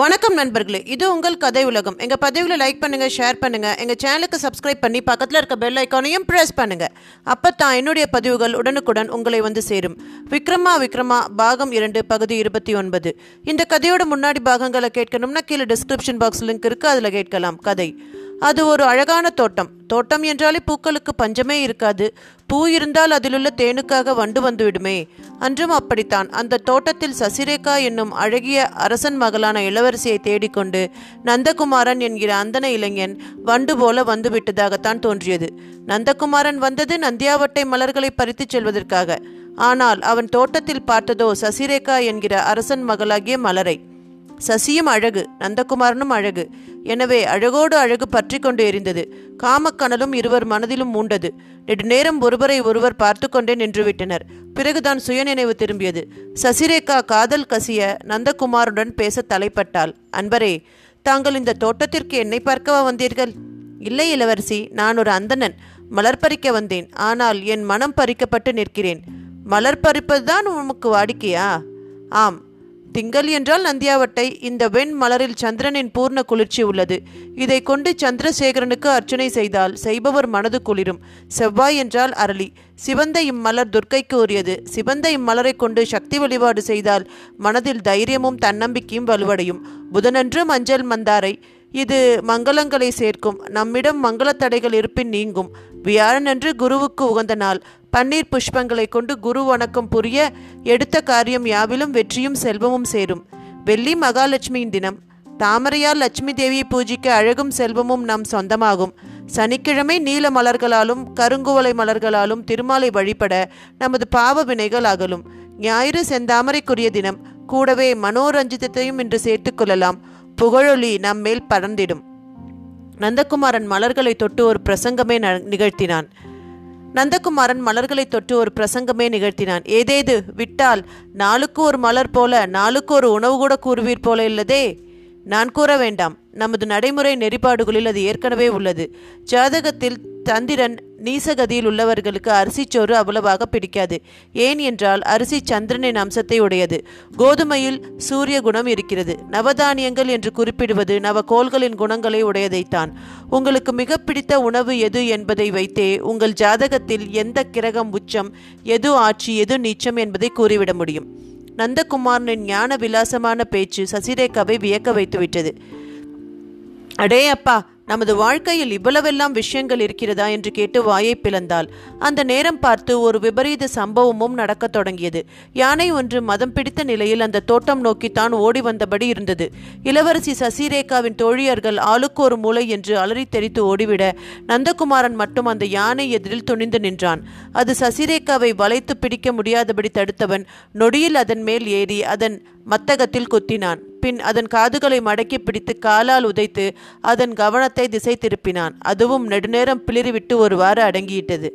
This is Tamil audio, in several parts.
வணக்கம் நண்பர்களே இது உங்கள் கதை உலகம். எங்கள் பதிவில் லைக் பண்ணுங்கள் ஷேர் பண்ணுங்கள் எங்கள் சேனலுக்கு சப்ஸ்கிரைப் பண்ணி பக்கத்தில் இருக்க பெல் ஐக்கானையும் ப்ரெஸ் பண்ணுங்கள் அப்போ தான் என்னுடைய பதிவுகள் உடனுக்குடன் உங்களை வந்து சேரும். விக்ரமா விக்ரமா பாகம் இரண்டு பகுதி இருபத்தி ஒன்பது. இந்த கதையோட முன்னாடி பாகங்களை கேட்கணும்னா கீழே டிஸ்கிரிப்ஷன் பாக்ஸ் லிங்க் இருக்குது அதில் கேட்கலாம். கதை. அது ஒரு அழகான தோட்டம். தோட்டம் என்றாலே பூக்களுக்கு பஞ்சமே இருக்காது. பூ இருந்தால் அதிலுள்ள தேனுக்காக வண்டு வந்துவிடுமே. அன்றும் அப்படித்தான். அந்த தோட்டத்தில் சசிரேகா என்னும் அழகிய அரசன் மகளான இளவரசியை தேடிக்கொண்டு நந்தகுமாரன் என்கிற அந்தன இளைஞன் வண்டு போல வந்துவிட்டதாகத்தான் தோன்றியது. நந்தகுமாரன் வந்தது நந்தியாவட்டை மலர்களை பறித்துச் செல்வதற்காக. ஆனால் அவன் தோட்டத்தில் பார்த்ததோ சசிரேகா என்கிற அரசன் மகளாகிய மலரை. சசியும் அழகு நந்தகுமாரனும் அழகு. எனவே அழகோடு அழகு பற்றி கொண்டு எரிந்தது. காமக்கனலும் இருவர் மனதிலும் மூண்டது. நெடுநேரம் ஒருவரை ஒருவர் பார்த்து கொண்டே நின்றுவிட்டனர். பிறகுதான் சுயநினைவு திரும்பியது. சசிரேகா காதல் கசிய நந்தகுமாருடன் பேச தலைப்பட்டாள். அன்பரே தாங்கள் இந்த தோட்டத்திற்கு என்னை பார்க்கவா வந்தீர்கள்? இல்லை இளவரசி நான் ஒரு அந்தணன். மலர் பறிக்க வந்தேன். ஆனால் என் மனம் பறிக்கப்பட்டு நிற்கிறேன். மலர் பறிப்பதுதான் உமக்கு வாடிக்கையா? ஆம். திங்கள் என்றால் நந்தியாவட்டை இந்த வெண் மலரில் சந்திரனின் பூர்ண குளிர்ச்சி உள்ளது. இதை கொண்டு சந்திரசேகரனுக்கு அர்ச்சனை செய்தால் செய்பவர் மனது குளிரும். செவ்வாய் என்றால் அரளி. சிவந்த இம்மலர் துர்க்கைக்கு உரியது. சிவந்த இம்மலரை கொண்டு சக்தி வழிபாடு செய்தால் மனதில் தைரியமும் தன்னம்பிக்கையும் வலுவடையும். புதனன்று மஞ்சள் மந்தாரை. இது மங்களங்களை சேர்க்கும். நம்மிடம் மங்கள தடைகள் இருப்பின் நீங்கும். வியாழனன்று குருவுக்கு உகந்த நாள். பன்னீர் புஷ்பங்களை கொண்டு குரு வணக்கம் புரிய எடுத்த காரியம் யாவிலும் வெற்றியும் செல்வமும் சேரும். வெள்ளி மகாலட்சுமியின் தினம். தாமரையால் லட்சுமி தேவியை பூஜிக்க அழகும் செல்வமும் நம் சொந்தமாகும். சனிக்கிழமை நீல மலர்களாலும் கருங்குவலை மலர்களாலும் திருமாலை வழிபட நமது பாவ வினைகள் அகலும். ஞாயிறு செந்தாமரைக்குரிய தினம். கூடவே மனோரஞ்சிதத்தையும் இன்று சேர்த்துக்கொள்ளலாம் புகழொலி நம்மேல் பறந்திடும். நந்தகுமாரன் மலர்களை தொட்டு ஒரு பிரசங்கமே நிகழ்த்தினான். நந்தகுமாரன் மலர்களை தொட்டு ஒரு பிரசங்கமே நிகழ்த்தினான். ஏதேது? விட்டால் நாளுக்கு ஒரு மலர் போல நாளுக்கு ஒரு உணவு கூட கூறுவீர் போல இல்லதே? நான் கூற வேண்டாம். நமது நடைமுறை நெறிபாடுகளில் அது ஏற்கனவே உள்ளது. ஜாதகத்தில் சந்திரன் நீசகதியில் உள்ளவர்களுக்கு அரிசிச்சோறு அவ்வளவாக பிடிக்காது. ஏன் என்றால் அரிசி சந்திரனின் அம்சத்தை உடையது. கோதுமையில் சூரிய குணம் இருக்கிறது. நவதானியங்கள் என்று குறிப்பிடுவது நவகோள்களின் குணங்களை உடையதைத்தான். உங்களுக்கு மிக பிடித்த உணவு எது என்பதை வைத்தே உங்கள் ஜாதகத்தில் எந்த கிரகம் உச்சம் எது ஆட்சி எது நீச்சம் என்பதை கூறிவிட முடியும். நந்தகுமாரனின் ஞான விலாசமான பேச்சு சசிரேகாவை வியக்க வைத்துவிட்டது. அடே அப்பா நமது வாழ்க்கையில் இவ்வளவெல்லாம் விஷயங்கள் இருக்கிறதா என்று கேட்டு வாயை பிளந்தாள். அந்த நேரம் பார்த்து ஒரு விபரீத சம்பவமும் நடக்கத் தொடங்கியது. யானை ஒன்று மதம் பிடித்த நிலையில் அந்த தோட்டம் நோக்கித்தான் ஓடி வந்தபடி இருந்தது. இளவரசி சசிரேகாவின் தோழியர்கள் ஆளுக்கு ஒரு மூளை என்று அலறி தெரித்து ஓடிவிட நந்தகுமாரன் மட்டும் அந்த யானை எதிரில் துணிந்து நின்றான். அது சசிரேகாவை வளைத்து பிடிக்க முடியாதபடி தடுத்தவன் நொடியில் அதன் மேல் ஏறி அதன் மத்தகத்தில் குத்தினான். பின் அதன் காதுகளை மடக்கி பிடித்து காலால் உதைத்து அதன் கவனத்தை திசை திருப்பினான். அதுவும் நெடுநேரம் பிளிறிவிட்டு ஒருவாறு அடங்கியிட்டது.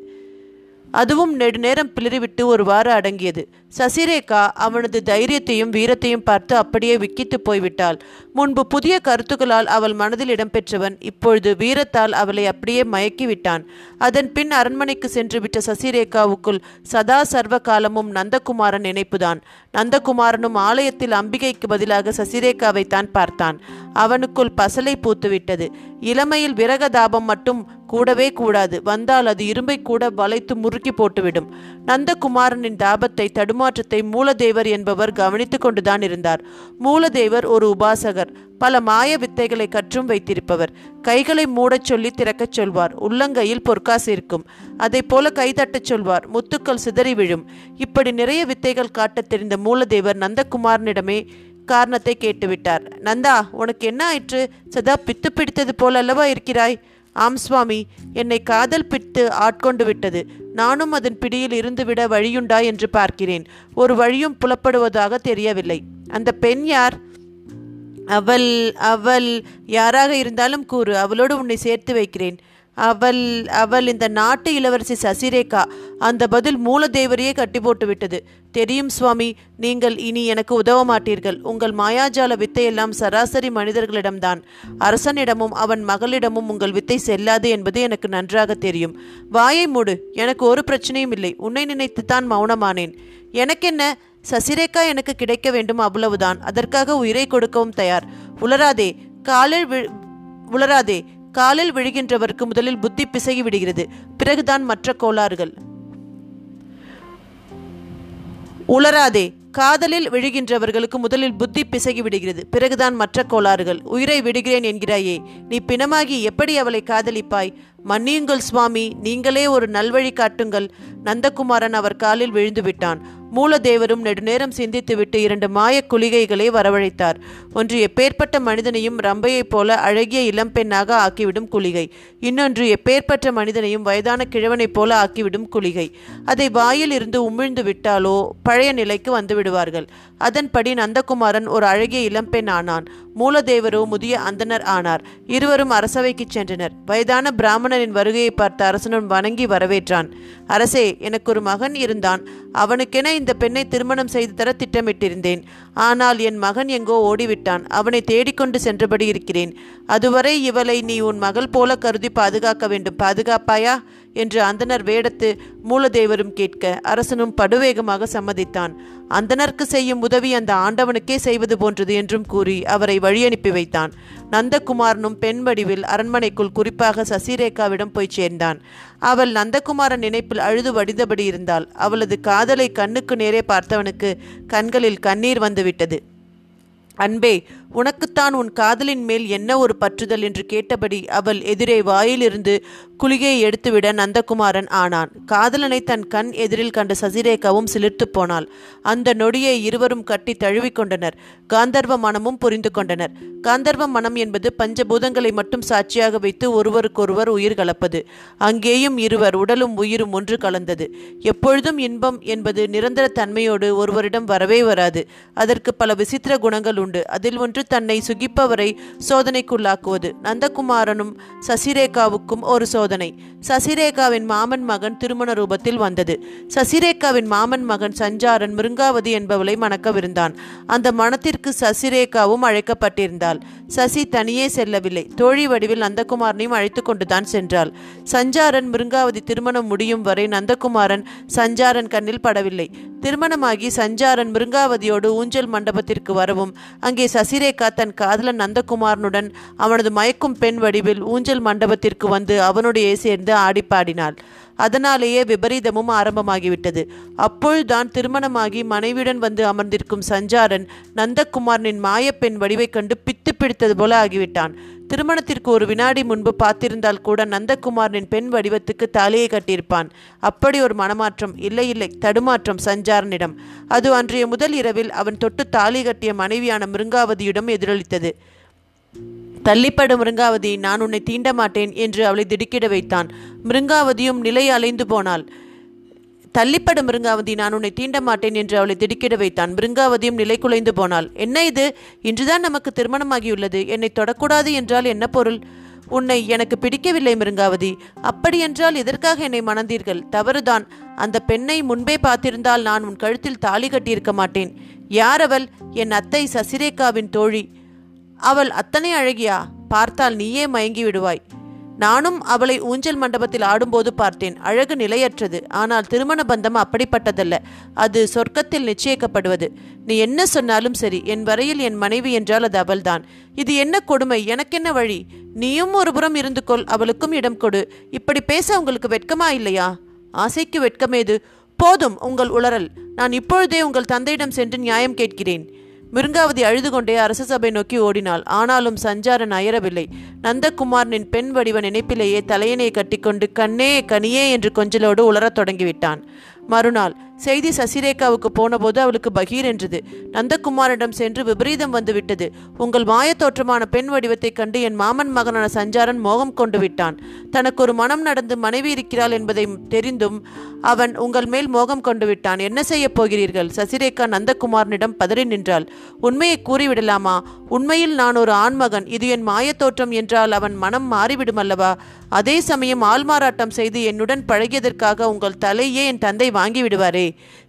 அதுவும் நெடுநேரம் பிளிறிவிட்டு ஒருவாறு அடங்கியது. சசிரேகா அவனது தைரியத்தையும் வீரத்தையும் பார்த்து அப்படியே விக்கித்து போய்விட்டாள். முன்பு புதிய கருத்துக்களால் அவள் மனதில் இடம்பெற்றவன் இப்பொழுது வீரத்தால் அவளை அப்படியே மயக்கிவிட்டான். அதன் பின் அரண்மனைக்கு சென்று விட்ட சசிரேகாவுக்குள் சதா சர்வ காலமும் நந்தகுமாரன் நினைப்புதான். நந்தகுமாரனும் ஆலயத்தில் அம்பிகைக்கு பதிலாக சசிரேகாவை தான் பார்த்தான். அவனுக்குள் பசலை பூத்துவிட்டது. இளமையில் விரக தாபம் மட்டும் கூடவே கூடாது. வந்தால் அது இரும்பை கூட வளைத்து முறுக்கி போட்டுவிடும். நந்தகுமாரனின் தாபத்தை தடுமாற்றத்தை மூலதேவர் என்பவர் கவனித்து கொண்டுதான் இருந்தார். மூலதேவர் ஒரு உபாசகர். பல மாய வித்தைகளை கற்றும் வைத்திருப்பவர். கைகளை மூடச் சொல்லி திறக்கச் சொல்வார். உள்ளங்கையில் பொற்காசு இருக்கும். அதை போல கைதட்டச் சொல்வார். முத்துக்கள் சிதறி விழும். இப்படி நிறைய வித்தைகள் காட்டத் தெரிந்த மூலதேவர் நந்தகுமாரனிடமே காரணத்தை கேட்டுவிட்டார். நந்தா உனக்கு என்ன ஆயிற்று? சதா பித்து பிடித்தது போல் அல்லவா இருக்கிறாய்? ஆம் சுவாமி. என்னை காதல் பித்து ஆட்கொண்டு விட்டது. நானும் அதன் பிடியில் இருந்துவிட வழியுண்டா? என்று பார்க்கிறேன். ஒரு வழியும் புலப்படுவதாக தெரியவில்லை. அந்த பெண் யார்? அவள் அவள் யாராக இருந்தாலும் கூறு. அவளோடு உன்னை சேர்த்து வைக்கிறேன். அவள் அவள் இந்த நாட்டு இளவரசி சசிரேகா அந்த பதில் மூலதேவரையே கட்டி போட்டு விட்டது தெரியும் சுவாமி நீங்கள் இனி எனக்கு உதவ மாட்டீர்கள். உங்கள் மாயாஜால வித்தையெல்லாம் சராசரி மனிதர்களிடம்தான். அரசனிடமும் அவன் மகளிடமும் உங்கள் வித்தை செல்லாது என்பது எனக்கு நன்றாக தெரியும். வாயை மூடு எனக்கு ஒரு பிரச்சனையும் இல்லை. உன்னை நினைத்துத்தான் மௌனமானேன். எனக்கென்ன? சசிரேகா எனக்கு கிடைக்க வேண்டும் அவ்வளவுதான். அதற்காக உயிரை கொடுக்கவும் தயார். உளராதே காலில் வி உளராதே காலில் விழுகின்றவருக்கு முதலில் புத்தி பிசகி விடுகிறது. பிறகுதான் மற்ற கோளாறுகள். உளராதே காதலில் விழுகின்றவர்களுக்கு முதலில் புத்தி பிசகி விடுகிறது. பிறகுதான் மற்ற கோளாறுகள். உயிரை விடுகிறேன் என்கிறாயே நீ பிணமாகி எப்படி அவளை காதலிப்பாய்? மன்னியுங்கள் சுவாமி நீங்களே ஒரு நல்வழி காட்டுங்கள். நந்தகுமாரன் அவர் காலில் விழுந்து விட்டான் மூலதேவரும் நெடுநேரம் சிந்தித்துவிட்டு இரண்டு மாயக் குளிகைகளை வரவழைத்தார். ஒன்று எப்பேற்பட்ட மனிதனையும் ரம்பையைப் போல அழகிய இளம்பெண்ணாக ஆக்கிவிடும் குளிகை. இன்னொன்று எப்பேற்பட்ட மனிதனையும் வயதான கிழவனைப் போல ஆக்கிவிடும் குளிகை. அதை வாயில் இருந்து உமிழ்ந்து விட்டாலோ பழைய நிலைக்கு வந்து விடுவார்கள் அதன்படி நந்தகுமாரன் ஒரு அழகிய இளம்பெண் ஆனான். மூலதேவரோ முதிய அந்தனர் ஆனார். இருவரும் அரசவைக்கு சென்றனர். வயதான பிராமணரின் வருகையை பார்த்த அரசனும் வணங்கி வரவேற்றான். அரசே எனக்கு ஒரு மகன் இருந்தான். அவனுக்கென இந்த பெண்ணை திருமணம் செய்து தர திட்டமிட்டிருந்தேன். ஆனால் என் மகன் எங்கோ ஓடிவிட்டான். அவனை தேடிக்கொண்டு சென்றபடி இருக்கிறேன். அதுவரை இவளை நீ உன் மகள் போல கருதி பாதுகாக்க வேண்டும். பாதுகாப்பாயா? என்று அந்தனர் வேடத்து மூலதேவரும் கேட்க அரசனும் படுவேகமாக சம்மதித்தான். அந்தனருக்கு செய்யும் உதவி அந்த ஆண்டவனுக்கே செய்வது போன்றது என்றும் கூறி அவரை வழியனுப்பி வைத்தான். நந்தகுமாரனும் பெண் வடிவில் அரண்மனைக்குள் குறிப்பாக சசிரேகாவிடம் போய் சேர்ந்தான். அவள் நந்தகுமாரன் நினைப்பில் அழுது வடிந்தபடி இருந்தாள். அவளது காதலை கண்ணுக்கு நேரே பார்த்தவனுக்கு கண்களில் கண்ணீர் வந்துவிட்டது. அன்பே உனக்குத்தான் உன் காதலின் மேல் என்ன ஒரு பற்றுதல் என்று கேட்டபடி அவள் எதிரே வாயிலிருந்து குளிகையை எடுத்துவிட நந்தகுமாரன் ஆனான். காதலனை தன் கண் எதிரில் கண்ட சசிரேகாவும் சிலிர்த்து போனாள். அந்த நொடியை இருவரும் கட்டி தழுவிக்கொண்டனர் காந்தர்வ மனமும் புரிந்து கொண்டனர். காந்தர்வ மனம் என்பது பஞ்சபூதங்களை மட்டும் சாட்சியாக வைத்து ஒருவருக்கொருவர் உயிர் கலப்பது. அங்கேயும் இருவர் உடலும் உயிரும் ஒன்று கலந்தது. எப்பொழுதும் இன்பம் என்பது நிரந்தர தன்மையோடு ஒருவரிடம் வரவே வராது. அதற்கு பல விசித்திர குணங்கள் உண்டு. அதில் ஒன்று தன்னை சுகிப்பவரை சோதனைக்குள்ளாக்குவது. நந்தகுமாரனும் சசிரேகாவுக்கும் ஒரு சோதனை. சசிரேகாவின் மாமன் மகன் திருமண ரூபத்தில் வந்தது. சசிரேகாவின் மாமன் மகன் சஞ்சாரன் மிருங்காவதி என்பவளை மணக்கவிருந்தான் அந்த மணத்திற்கு சசிரேகாவும் அழைக்கப்பட்டிருந்தாள். சசி தனியே செல்லவில்லை. தோழி வடிவில் நந்தகுமாரனையும் அழைத்து கொண்டுதான் சென்றாள். சஞ்சாரன் மிருங்காவதி திருமணம் முடியும் வரை நந்தகுமாரன் சஞ்சாரன் கண்ணில் படவில்லை. திருமணமாகி சஞ்சாரன் மிருங்காவதியோடு ஊஞ்சல் மண்டபத்திற்கு வரவும் அங்கே சசிரேகா தன் காதலன் நந்தகுமாரனுடன் அவனது மயக்கும் பெண் வடிவில் ஊஞ்சல் மண்டபத்திற்கு வந்து அவனுடைய சேர்ந்து ஆடிப்பாடினாள். அதனாலேயே விபரீதமும் ஆரம்பமாகிவிட்டது. அப்பொழுதுதான் திருமணமாகி மனைவியுடன் வந்து அமர்ந்திருக்கும் சஞ்சாரன் நந்தகுமாரனின் மாயப்பெண் வடிவைக் கண்டு பித்து பிடித்தது போல ஆகிவிட்டான். திருமணத்திற்கு ஒரு வினாடி முன்பு பார்த்திருந்தால் கூட நந்தகுமாரனின் பெண் வடிவத்துக்கு தாலியை கட்டியிருப்பான். அப்படி ஒரு மனமாற்றம் இல்லை இல்லை தடுமாற்றம் சஞ்சாரனிடம். அது அன்றைய முதல் இரவில் அவன் தொட்டு தாலி கட்டிய மனைவியான மிருங்காவதியிடம் எதிரொலித்தது. தள்ளிப்படு மிருங்காவதி நான் உன்னை தீண்ட மாட்டேன் என்று அவளை திடுக்கிட வைத்தான். மிருங்காவதியும் நிலை அலைந்து போனாள். தள்ளிப்படும் மிருங்காவதி நான் உன்னை தீண்ட மாட்டேன் என்று அவளை திடுக்கிட வைத்தான். மிருங்காவதியும் நிலை குலைந்து போனாள். என்ன இது? இன்றுதான் நமக்கு திருமணமாகியுள்ளது. என்னை தொடக்கூடாது என்றால் என்ன பொருள்? உன்னை எனக்கு பிடிக்கவில்லை மிருங்காவதி. அப்படியென்றால் எதற்காக என்னை மணந்தீர்கள்? தவறுதான். அந்த பெண்ணை முன்பே பார்த்திருந்தால் நான் உன் கழுத்தில் தாலி கட்டியிருக்க மாட்டேன். யார் அவள்? என் அத்தை சசிரேகாவின் தோழி. அவள் அத்தனை அழகியா? பார்த்தால் நீயே மயங்கி விடுவாய். நானும் அவளை ஊஞ்சல் மண்டபத்தில் ஆடும்போது பார்த்தேன். அழகு நிலையற்றது. ஆனால் திருமண பந்தம் அப்படிப்பட்டதல்ல. அது சொர்க்கத்தில் நிச்சயிக்கப்படுவது. நீ என்ன சொன்னாலும் சரி என் வரையில் என் மனைவி என்றால் அது அவள்தான். இது என்ன கொடுமை? எனக்கென்ன வழி? நீயும் ஒரு புறம் இருந்து கொள். அவளுக்கும் இடம் கொடு. இப்படி பேச உங்களுக்கு வெட்கமா இல்லையா? ஆசைக்கு வெட்கமேது. போதும் உங்கள் உளறல். நான் இப்பொழுதே உங்கள் தந்தையிடம் சென்று நியாயம் கேட்கிறேன். மிருங்காவதி அழுது கொண்டே அரச சபை நோக்கி ஓடினாள். ஆனாலும் சஞ்சாரன் அயரவில்லை. நந்தகுமாரனின் பெண் வடிவ நினைப்பிலேயே தலையணை கட்டிக்கொண்டு கண்ணே கனியே என்று கொஞ்சலோடு உளரத் தொடங்கிவிட்டான். மறுநாள் செய்தி சசிரேகாவுக்கு போனபோது அவளுக்கு பகீர் என்றது. நந்தகுமாரிடம் சென்று விபரீதம் வந்துவிட்டது. உங்கள் மாயத்தோற்றமான பெண் வடிவத்தைக் கண்டு என் மாமன் மகனான சஞ்சாரன் மோகம் கொண்டு விட்டான். தனக்கு ஒரு மனம் நடந்து மனைவி இருக்கிறாள் என்பதை தெரிந்தும் அவன் உங்கள் மேல் மோகம் கொண்டு விட்டான். என்ன செய்யப் போகிறீர்கள்? சசிரேகா நந்தகுமாரனிடம் பதறி நின்றாள். உண்மையை கூறிவிடலாமா? உண்மையில் நான் ஒரு ஆண்மகன். இது என் மாயத்தோற்றம் என்றால் அவன் மனம் மாறிவிடும் அல்லவா அதே சமயம் ஆள்மாறாட்டம் செய்து என்னுடன் பழகியதற்காக உங்கள் தலையே என் தந்தை வாங்கி விடுவாரே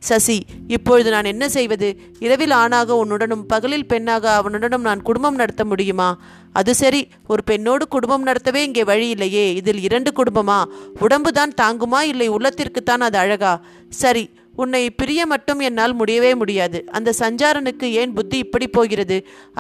சசி இப்பொழுது நான் என்ன செய்வது? இரவில் ஆணாக உன்னுடனும் பகலில் பெண்ணாக அவனுடனும் நான் குடும்பம் நடத்த முடியுமா? அது சரி ஒரு பெண்ணோடு குடும்பம் நடத்தவே இங்கே வழி இல்லையே. இதில் இரண்டு குடும்பமா? உடம்புதான் தாங்குமா? இல்லை உள்ளத்திற்குத்தான் அது அழகா? சரி உன்னை பிரிய மட்டும் என்னால் முடியவே முடியாது. அந்த சஞ்சாரனுக்கு ஏன் புத்தி இப்படி போகிறது?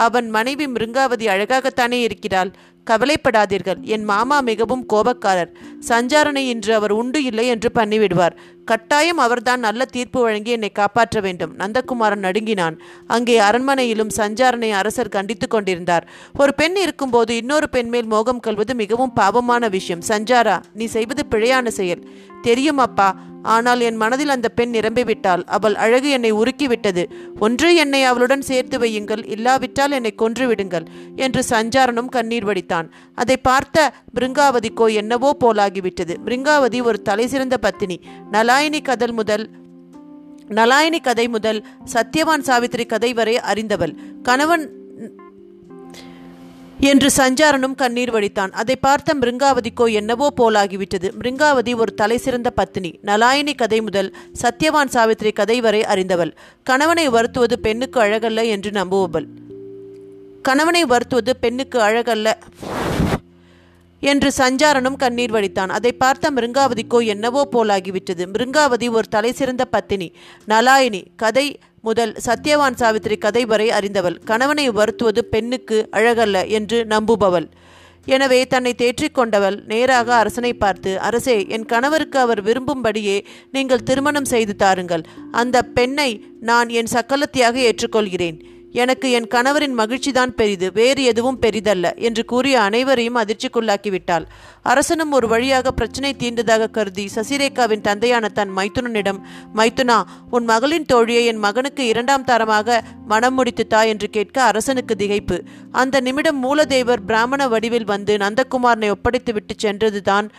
அவன் மனைவி மிருங்காவதி அழகாகத்தானே இருக்கிறாள். கவலைப்படாதீர்கள். என் மாமா மிகவும் கோபக்காரர். சஞ்சாரனை இன்று அவர் உண்டு இல்லை என்று பண்ணிவிடுவார். கட்டாயம் அவர்தான் நல்ல தீர்ப்பு வழங்கி என்னை காப்பாற்ற வேண்டும். நந்தகுமாரன் நடுங்கினான். அங்கே அரண்மனையிலும் சஞ்சாரனை அரசர் கண்டித்து கொண்டிருந்தார். ஒரு பெண் இருக்கும்போது இன்னொரு பெண் மேல் மோகம் கொள்வது மிகவும் பாவமான விஷயம். சஞ்சாரா நீ செய்வது பிழையான செயல். தெரியும் அப்பா. ஆனால் என் மனதில் அந்த பெண் நிரம்பிவிட்டாள் அவள் அழகு என்னை உருக்கிவிட்டது ஒன்று என்னை அவளுடன் சேர்த்து வையுங்கள். இல்லாவிட்டால் என்னை கொன்றுவிடுங்கள் என்று சஞ்சாரனும் கண்ணீர் வடித்தான். அதை பார்த்த பிருங்காவதிக்கோ என்னவோ போலாகிவிட்டது. பிருங்காவதி ஒரு தலைசிறந்த பத்தினி. நலாயினி கதல் முதல் நலாயினி கதை முதல் சத்யவான் சாவித்திரி கதை வரை அறிந்தவள். கணவன் என்று சஞ்சாரனும் கண்ணீர் வடித்தான். அதை பார்த்த மிருங்காவதிக்கோ என்னவோ போலாகிவிட்டது. மிருங்காவதி ஒரு தலைசிறந்த பத்தினி. நலாயினி கதை முதல் சத்யவான் சாவித்திரி கதை வரை அறிந்தவள். கணவனை வருத்துவது பெண்ணுக்கு அழகல்ல என்று நம்புவவள். கணவனை வருத்துவது பெண்ணுக்கு அழகல்ல என்று சஞ்சாரனும் கண்ணீர் வடித்தான். அதை பார்த்த மிருங்காவதிக்கோ என்னவோ போலாகிவிட்டது. மிருங்காவதி ஒரு தலைசிறந்த பத்தினி நலாயினி கதை முதல் சத்யவான் சாவித்திரி கதை வரை அறிந்தவள். கணவனை வருத்துவது பெண்ணுக்கு அழகல்ல என்று நம்புபவள். எனவே தன்னை தேற்றிக்கொண்டவள் நேராக அரசனை பார்த்து அரசே என் கணவருக்கு அவர் விரும்பும்படியே நீங்கள் திருமணம் செய்து தாருங்கள். அந்த பெண்ணை நான் என் சக்கலத்தியாக ஏற்றுக்கொள்கிறேன். எனக்கு என் கணவரின் மகிழ்ச்சிதான் பெரிது வேறு எதுவும் பெரிதல்ல என்று கூறிய அனைவரையும் அதிர்ச்சிக்குள்ளாக்கிவிட்டாள். அரசனும் ஒரு வழியாக பிரச்சனை தீர்ந்ததாக கருதி சசிரேகாவின் தந்தையான தன் மைத்துனனிடம் மைத்துனா உன் மகளின் தோழியை என் மகனுக்கு இரண்டாம் தரமாக மனம் முடித்து தா என்று கேட்க அரசனுக்கு திகைப்பு. அந்த நிமிடம் மூலதேவர் பிராமண வடிவில் வந்து நந்தகுமாரனை ஒப்படைத்து விட்டு சென்றதுதான்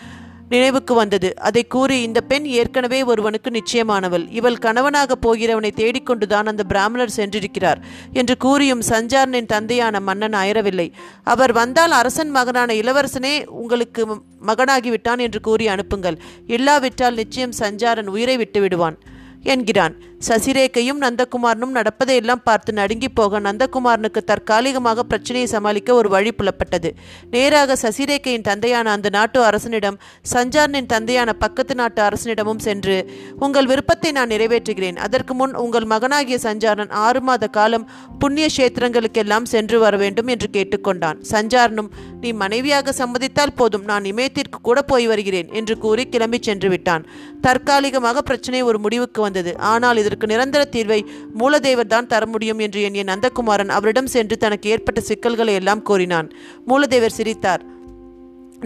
நினைவுக்கு வந்தது. அதை கூறி இந்த பெண் ஏற்கனவே ஒருவனுக்கு நிச்சயமானவள். இவள் கணவனாக போகிறவனை தேடிக்கொண்டுதான் அந்த பிராமணர் சென்றிருக்கிறார் என்று கூறியும் சஞ்சாரனின் தந்தையான மன்னன் அயரவில்லை. அவர் வந்தால் அரசன் மகனான இளவரசனே உங்களுக்கு மகனாகிவிட்டான் என்று கூறி அனுப்புங்கள். இல்லாவிட்டால் நிச்சயம் சஞ்சாரன் உயிரை விட்டு விடுவான் என்கிறான். சசிரேகையும் நந்தகுமாரனும் நடப்பதையெல்லாம் பார்த்து நடுங்கி போக நந்தகுமாரனுக்கு தற்காலிகமாக பிரச்சனையை சமாளிக்க ஒரு வழி புலப்பட்டது. நேராக சசிரேகையின் தந்தையான அந்த நாட்டு அரசனிடம் சஞ்சாரனின் தந்தையான பக்கத்து நாட்டு அரசனிடமும் சென்று உங்கள் விருப்பத்தை நான் நிறைவேற்றுகிறேன். அதற்கு முன் உங்கள் மகனாகிய சஞ்சாரன் ஆறு மாத காலம் புண்ணிய கஷேத்திரங்களுக்கெல்லாம் சென்று வர வேண்டும் என்று கேட்டுக்கொண்டான். சஞ்சாரனும் நீ மனைவியாக சம்மதித்தால் போதும் நான் இமயத்திற்கு கூட போய் வருகிறேன் என்று கூறி கிளம்பி சென்று விட்டான். தற்காலிகமாக பிரச்சனை ஒரு முடிவுக்கு வந்தது. ஆனால் இது இதற்கு நிரந்தர தீர்வை மூலதேவர் தான் தர முடியும் என்று எண்ணிய நந்தகுமாரன் அவரிடம் சென்று தனக்கு ஏற்பட்ட சிக்கல்களை எல்லாம் கூறினான். மூலதேவர் சிரித்தார்.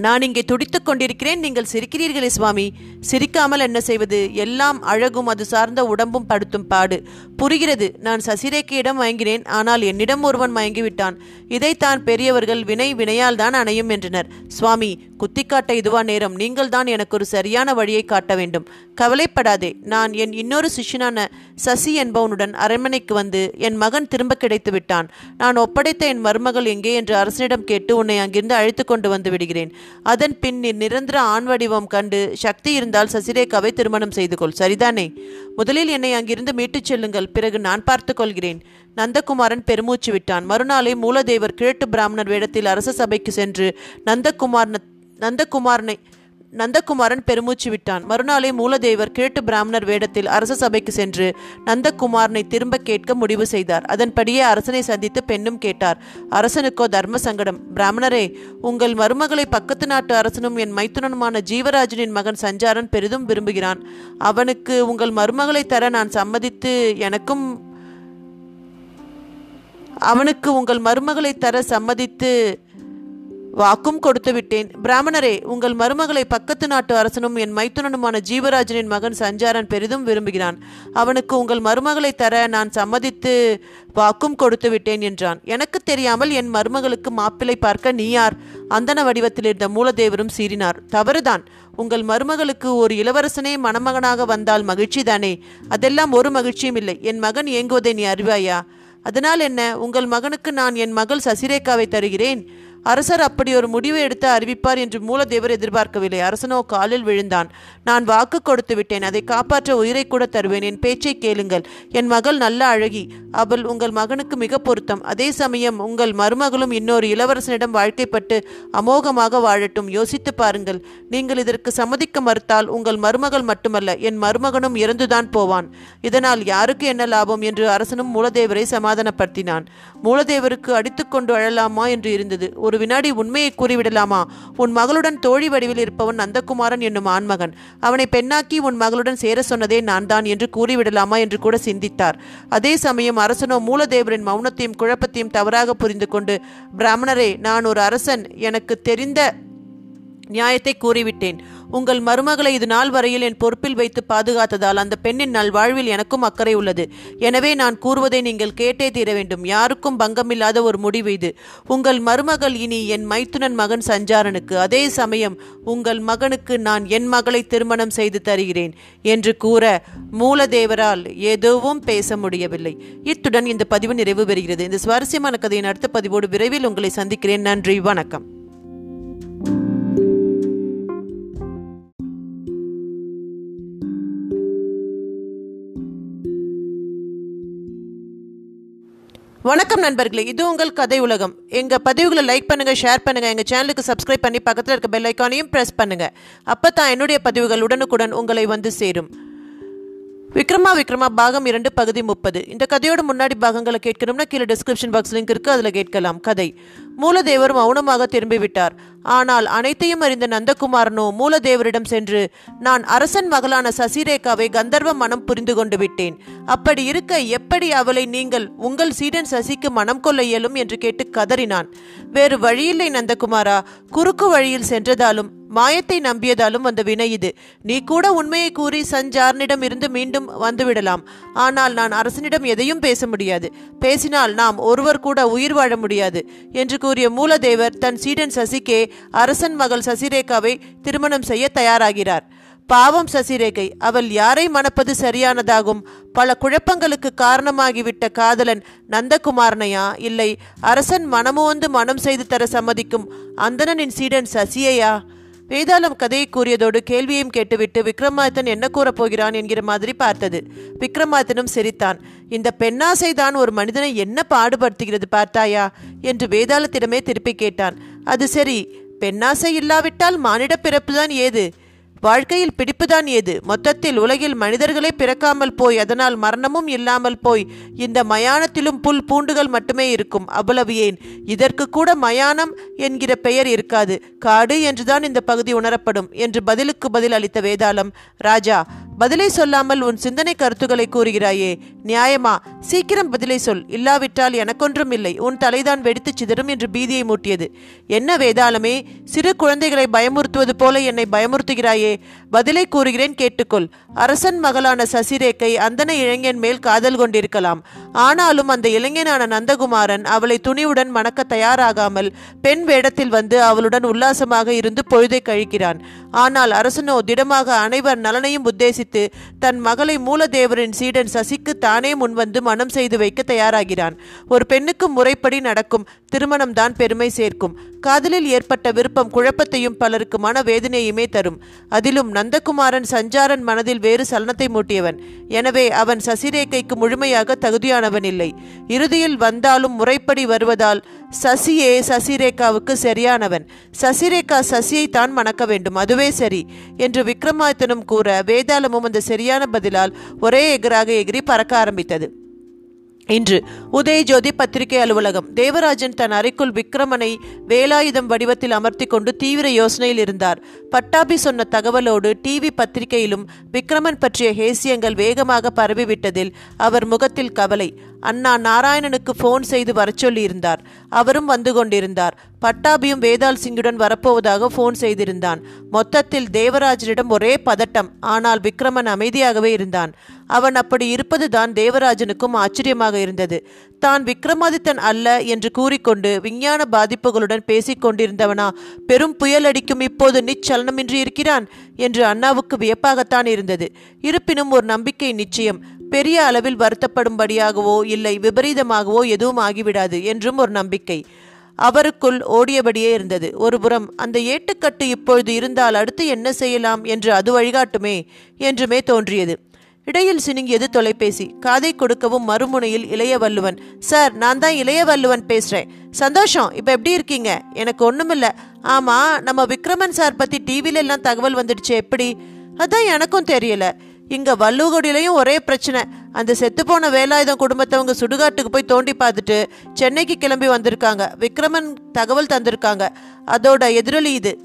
நான் இங்கே துடித்துக் கொண்டிருக்கிறேன். நீங்கள் சிரிக்கிறீர்களே சுவாமி. சிரிக்காமல் என்ன செய்வது? எல்லாம் அழகும் அது சார்ந்த உடம்பும் படுத்தும் பாடு. புரிகிறது. நான் சசிரேக்கையிடம் மயங்கினேன் ஆனால் என்னிடம் ஒருவன் மயங்கிவிட்டான். இதைத்தான் பெரியவர்கள் வினை வினையால் தான் அணையும் என்றனர். சுவாமி குத்திக்காட்ட இதுவா நேரம். நீங்கள் தான் எனக்கு ஒரு சரியான வழியை காட்ட வேண்டும். கவலைப்படாதே. நான் என் இன்னொரு சிஷ்யனான சசி என்பவனுடன் அரண்மனைக்கு வந்து என் மகன் திரும்ப கிடைத்து விட்டான் நான் ஒப்படைத்த என் மருமகள் எங்கே என்று அரசனிடம் கேட்டு உன்னை அங்கிருந்து அழைத்து கொண்டு வந்து விடுகிறேன். அதன் பின் நிரந்தர ஆண் வடிவம் கண்டு சக்தி இருந்தால் சசிரேகாவை திருமணம் செய்து கொள். சரிதானே? முதலில் என்னை அங்கிருந்து மீட்டுச் செல்லுங்கள். பிறகு நான் பார்த்துக் கொள்கிறேன். நந்தகுமாரன் பெருமூச்சு விட்டான். மறுநாளே மூலதேவர் கிழட்டு பிராமணர் வேடத்தில் அரச சபைக்கு சென்று நந்தகுமாரன நந்தகுமாரனை நந்தகுமாரன் பெருமூச்சு விட்டான். மறுநாளே மூலதேவர் கிழட்டு பிராமணர் வேடத்தில் அரச சபைக்கு சென்று நந்தகுமாரனை திரும்ப கேட்க முடிவு செய்தார். அதன்படியே அரசனை சந்தித்து பெண்ணும் கேட்டார். அரசனுக்கோ தர்ம சங்கடம். பிராமணரே உங்கள் மருமகளை பக்கத்து நாட்டு அரசனும் என் மைத்துனனுமான ஜீவராஜனின் மகன் சஞ்சாரன் பெரிதும் விரும்புகிறான். அவனுக்கு உங்கள் மருமகளை தர நான் சம்மதித்து எனக்கும் அவனுக்கு உங்கள் மருமகளை தர சம்மதித்து வாக்கும் கொடுத்து விட்டேன். பிராமணரே உங்கள் மருமகளை பக்கத்து நாட்டு அரசனும் என் மைத்துனனுமான ஜீவராஜனின் மகன் சஞ்சாரன் பெரிதும் விரும்புகிறான். அவனுக்கு உங்கள் மருமகளை தர நான் சம்மதித்து வாக்கும் கொடுத்து விட்டேன் என்றான். எனக்கு தெரியாமல் என் மருமகளுக்கு மாப்பிள்ளை பார்க்க நீ யார்? அந்தன வடிவத்தில் இருந்த மூலதேவரும் சீறினார். தவறுதான். உங்கள் மருமகளுக்கு ஒரு இளவரசனே மணமகனாக வந்தால் மகிழ்ச்சி தானே அதெல்லாம் ஒரு மகிழ்ச்சியும் இல்லை. என் மகன் ஏங்குவதை நீ அறிவாயா? அதனால் என்ன? உங்கள் மகனுக்கு நான் என் மகள் சசிரேகாவை தருகிறேன். அரசர் அப்படி ஒரு முடிவு எடுத்து அறிவிப்பார் என்று மூலதேவர் எதிர்பார்க்கவில்லை. அரசனோ காலில் விழுந்தான். நான் வாக்கு கொடுத்து விட்டேன். அதை காப்பாற்ற உயிரை கூட தருவேன். என் பேச்சை கேளுங்கள். என் மகள் நல்ல அழகி. அவள் உங்கள் மகனுக்கு மிக பொருத்தம். அதே சமயம் உங்கள் மருமகளும் இன்னொரு இளவரசனிடம் வாழ்க்கைப்பட்டு அமோகமாக வாழட்டும். யோசித்து பாருங்கள். நீங்கள் இதற்கு சம்மதிக்க மறுத்தால் உங்கள் மருமகள் மட்டுமல்ல என் மருமகனும் இறந்துதான் போவான். இதனால் யாருக்கு என்ன லாபம் என்று அரசனும் மூலதேவரை சமாதானப்படுத்தினான். மூலதேவருக்கு அடித்துக்கொண்டு அழலாமா என்று இருந்தது. ஒரு வினாடி உண்மையை கூறிவிடலாமா? உன் மகளுடன் தோழி வடிவில் இருப்பவன் நந்தகுமாரன் என்னும் ஆண்மகன். அவனை பெண்ணாக்கி உன் மகளுடன் சேர சொன்னதே நான் தான் என்று கூறிவிடலாமா என்று கூட சிந்தித்தார். அதே சமயம் அரசனோ மூலதேவரின் மௌனத்தையும் குழப்பத்தையும் தவறாக புரிந்து கொண்டு பிராமணரே நான் ஒரு அரசன். எனக்கு தெரிந்த நியாயத்தை கூறிவிட்டேன். உங்கள் மருமகளை இது நாள் வரையில் என் பொறுப்பில் வைத்து பாதுகாத்ததால் அந்த பெண்ணின் நல்வாழ்வில் எனக்கும் அக்கறை உள்ளது. எனவே நான் கூறுவதை நீங்கள் கேட்டே தீர வேண்டும். யாருக்கும் பங்கமில்லாத ஒரு முடிவு இது. உங்கள் மருமகள் இனி என் மைத்துனன் மகன் சஞ்சாரனுக்கு. அதே சமயம் உங்கள் மகனுக்கு நான் என் மகளை திருமணம் செய்து தருகிறேன் என்று கூற மூலதேவரால் எதுவும் பேச முடியவில்லை. இத்துடன் இந்த பதிவு நிறைவு பெறுகிறது. இந்த சுவாரஸ்யமான கதையின் அடுத்த பதிவோடு விரைவில் உங்களை சந்திக்கிறேன். நன்றி. வணக்கம். வணக்கம் நண்பர்களே இது உங்கள் கதை உலகம். எங்கள் பதிவுகளை லைக் பண்ணுங்கள் ஷேர் பண்ணுங்கள் எங்கள் சேனலுக்கு சப்ஸ்கிரைப் பண்ணி பக்கத்தில் இருக்க பெல் ஐக்கானையும் பண்ணுங்கள் அப்போ தான் என்னுடைய பதிவுகள் உடனுக்குடன் உங்களை வந்து சேரும். விக்ரமா விக்ரமா பாகம் இரண்டு பகுதி முப்பது. இந்த கதையோட முன்னாடி பாகங்களை கேட்கணும்னா கீழே டிஸ்கிரிப்ஷன் பாக்ஸ் லிங்க் இருக்குது அதில் கேட்கலாம். கதை. மூலதேவர் மௌனமாக திரும்பிவிட்டார். ஆனால் அனைத்தையும் அறிந்த நந்தகுமாரனோ மூலதேவரிடம் சென்று நான் அரசன் மகளான சசிரேகாவை கந்தர்வ மனம் புரிந்து கொண்டு விட்டேன். அப்படி இருக்க எப்படி அவளை நீங்கள் உங்கள் சீடன் சசிக்கு மனம் கொள்ள இயலும்? என்று கேட்டு கதறினான். வேறு வழியில்லை நந்தகுமாரா. குறுக்கு வழியில் சென்றதாலும் மாயத்தை நம்பியதாலும் வந்த வினை இது. நீ கூட உண்மையை கூறி சஞ்சாரனிடம் இருந்து மீண்டும் வந்துவிடலாம். ஆனால் நான் அரசனிடம் எதையும் பேச முடியாது. பேசினால் நாம் ஒருவர் கூட உயிர் வாழ முடியாது. என்று கூறிய மூலதேவர் தன் சீடன் சசிகே அரசன் மகள் சசிரேகாவை திருமணம் செய்ய தயாராகிறார். பாவம் சசிரேகை அவள் யாரை மணப்பது சரியானதாகும்? பல குழப்பங்களுக்கு காரணமாகிவிட்ட காதலன் நந்தகுமாரனையா? இல்லை அரசன் மனமுவந்து மனம் செய்து தர சம்மதிக்கும் அந்தணனின் சீடன் சசியையா? வேதாளம் கதையை கூறியதோடு கேள்வியையும் கேட்டுவிட்டு விக்ரமாதித்தன் என்ன கூறப் போகிறான் என்கிற மாதிரி பார்த்தது. விக்ரமாதித்தனும் சிரித்தான். இந்த பெண்ணாசை தான் ஒரு மனிதனை என்ன பாடுபடுத்துகிறது பார்த்தாயா? என்று வேதாளத்திடமே திருப்பி கேட்டான். அது சரி. பெண்ணாசை இல்லாவிட்டால் மானிட பிறப்புதான் ஏது? வாழ்க்கையில் பிடிப்புதான் ஏது? மொத்தத்தில் உலகில் மனிதர்களே பிறக்காமல் போய் அதனால் மரணமும் இல்லாமல் போய் இந்த மயானத்திலும் புல் பூண்டுகள் மட்டுமே இருக்கும். அவ்வளவு ஏன்? இதற்கு கூட மயானம் என்கிற பெயர் இருக்காது. காடு என்றுதான் இந்த பகுதி உணரப்படும் என்று பதிலுக்கு பதில் அளித்த வேதாளம் ராஜா பதிலை சொல்லாமல் உன் சிந்தனை கருத்துக்களை கூறுகிறாயே. நியாயமா? சீக்கிரம் பதிலை சொல். இல்லாவிட்டால் எனக்கொன்றும் இல்லை. உன் தலைதான் வெடித்து சிதறும் என்று பீதியை மூட்டியது. என்ன வேதாளமே? சிறு குழந்தைகளை பயமுறுத்துவது போல என்னை பயமுறுத்துகிறாயே. பதிலை கூறுகிறேன் கேட்டுக்கொள். அரசன் மகளான சசிரேக்கை அந்தன இளைஞன் மேல் காதல் கொண்டிருக்கலாம். ஆனாலும் அந்த இளைஞனான நந்தகுமாரன் அவளை துணிவுடன் மணக்க தயாராகாமல் பெண் வேடத்தில் வந்து அவளுடன் உல்லாசமாக இருந்து பொழுதை கழிக்கிறான். ஆனால் அரசனோ திடமாக அனைவர் நலனையும் உத்தேசித்து தன் மகளை மூலதேவரின் சீடன் சசிக்கு தானே முன்வந்து மனம் செய்து வைக்க தயாராகிறான். ஒரு பெண்ணுக்கு முறைப்படி நடக்கும் திருமணம்தான் பெருமை சேர்க்கும். காதலில் ஏற்பட்ட விருப்பம் குழப்பத்தையும் பலருக்கு மன வேதனையுமே தரும். அதிலும் நந்தகுமாரன் சஞ்சாரன் மனதில் வேறு சலனத்தை மூட்டியவன். எனவே அவன் சசிரேகைக்கு முழுமையாக தகுதியானவன் இல்லை. இறுதியில் வந்தாலும் முறைப்படி வருவதால் சசியே சசிரேகாவுக்கு சரியானவன். சசிரேகா சசியை தான் மணக்க வேண்டும். அதுவே சரி என்று விக்ரமாதித்தனும் கூற வேதாளமும் அந்த சரியான பதிலால் ஒரே எகராக எகிரி பறக்க ஆரம்பித்தது. இன்று உதயஜோதி பத்திரிகை அலுவலகம் தேவராஜன் தன் அறைக்குள் விக்ரமனை வேலாயுதம் வடிவத்தில் அமர்த்தி கொண்டு தீவிர யோசனையில் இருந்தார். பட்டாபி சொன்ன தகவலோடு டிவி பத்திரிகையிலும் விக்ரமன் பற்றிய ஹேசியங்கள் வேகமாக பரவிவிட்டதில் அவர் முகத்தில் கவலை. அண்ணா நாராயணனுக்கு ஃபோன் செய்து வரச் சொல்லியிருந்தார் அவரும் வந்து கொண்டிருந்தார். பட்டாபியும் வேதால் சிங்குடன் வரப்போவதாக ஃபோன் செய்திருந்தான். மொத்தத்தில் தேவராஜனிடம் ஒரே பதட்டம். ஆனால் விக்ரமன் அமைதியாகவே இருந்தான். அவன் அப்படி இருப்பதுதான் தேவராஜனுக்கும் ஆச்சரியமாக இருந்தது. தான் விக்ரமாதித்தன் அல்ல என்று கூறிக்கொண்டு விஞ்ஞான பாதிப்புகளுடன் பேசிக் கொண்டிருந்தவனா பெரும் புயல் அடிக்கும் இப்போது நிச்சலனமின்றி இருக்கிறான் என்று அண்ணாவுக்கு வியப்பாகத்தான் இருந்தது. இருப்பினும் ஒரு நம்பிக்கை நிச்சயம். பெரிய அளவில் வருத்தப்படும்படியாகவோ இல்லை விபரீதமாகவோ எதுவும் ஆகிவிடாது என்றும் ஒரு நம்பிக்கை. அவருக்குள் ஓடியபடியே இருந்தது. ஒருபுறம் அந்த ஏட்டுக்கட்டு இப்பொழுது இருந்தால் அடுத்து என்ன செய்யலாம் என்று அது வழிகாட்டுமே என்றுமே தோன்றியது. இடையில் சினுங்கியது தொலைபேசி. காதை கொடுக்கவும் மறுமுனையில் இளைய வல்லுவன் சார் நான் தான் இளைய வல்லுவன் பேசுறேன். சந்தோஷம். இப்ப எப்படி இருக்கீங்க? எனக்கு ஒண்ணுமில்ல. ஆமா நம்ம விக்ரமன் சார் பத்தி டிவில எல்லாம் தகவல் வந்துடுச்சு எப்படி? அதான் எனக்கும் தெரியல. இங்க வள்ளுவகுடியிலையும் ஒரே பிரச்சனை. அந்த செத்துப்போன வேலாயுதம் குடும்பத்தவங்க சுடுகாட்டுக்கு போய் தோண்டி பார்த்துட்டு சென்னைக்கு கிளம்பி வந்திருக்காங்க. விக்ரமன் தகவல் தந்திருக்காங்க. அதோட எதிரொலி இது.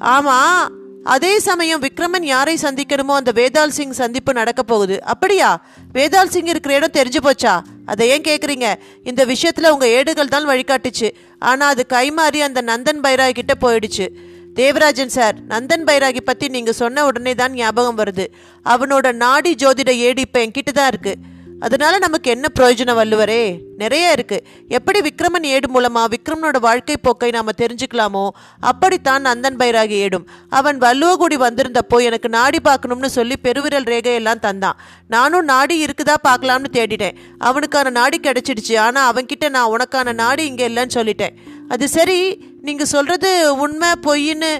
ஆமா அதே சமயம் விக்ரமன் யாரை சந்திக்கணுமோ அந்த வேதால் சிங் சந்திப்பு நடக்க போகுது. அப்படியா? வேதால் சிங் இருக்கிற இடம் தெரிஞ்சு போச்சா? அதை ஏன் கேட்குறீங்க இந்த விஷயத்துல உங்க ஏடுகள் தான் வழிகாட்டுச்சு. ஆனா அது கைமாறி அந்த நந்தன் பைராய் கிட்ட போயிடுச்சு. தேவராஜன் சார் நந்தன் பைராகி பத்தி நீங்க சொன்ன உடனே தான் ஞாபகம் வருது. அவனோட நாடி ஜோதிட ஏடு இப்ப என்கிட்ட தான் இருக்கு. அதனால நமக்கு என்ன பிரயோஜனம் வள்ளுவரே? நிறைய இருக்கு. எப்படி விக்ரமன் ஏடு மூலமா விக்ரமனோட வாழ்க்கை போக்கை நாம தெரிஞ்சுக்கலாமோ அப்படித்தான் நந்தன் பைராகி ஏடும். அவன் வள்ளுவகுடி வந்திருந்தப்போ எனக்கு நாடி பார்க்கணும்னு சொல்லி பெருவிரல் ரேகையெல்லாம் தந்தான். நானும் நாடி இருக்குதா பார்க்கலாம்னு தேடிட்டேன். அவனுக்கான நாடி கிடைச்சிடுச்சு. ஆனா அவன்கிட்ட நான் உனக்கான நாடி இங்கே இல்லைன்னு சொல்லிட்டேன். அது சரி நீங்கள் சொல்கிறது உண்மை பொய்ன்னு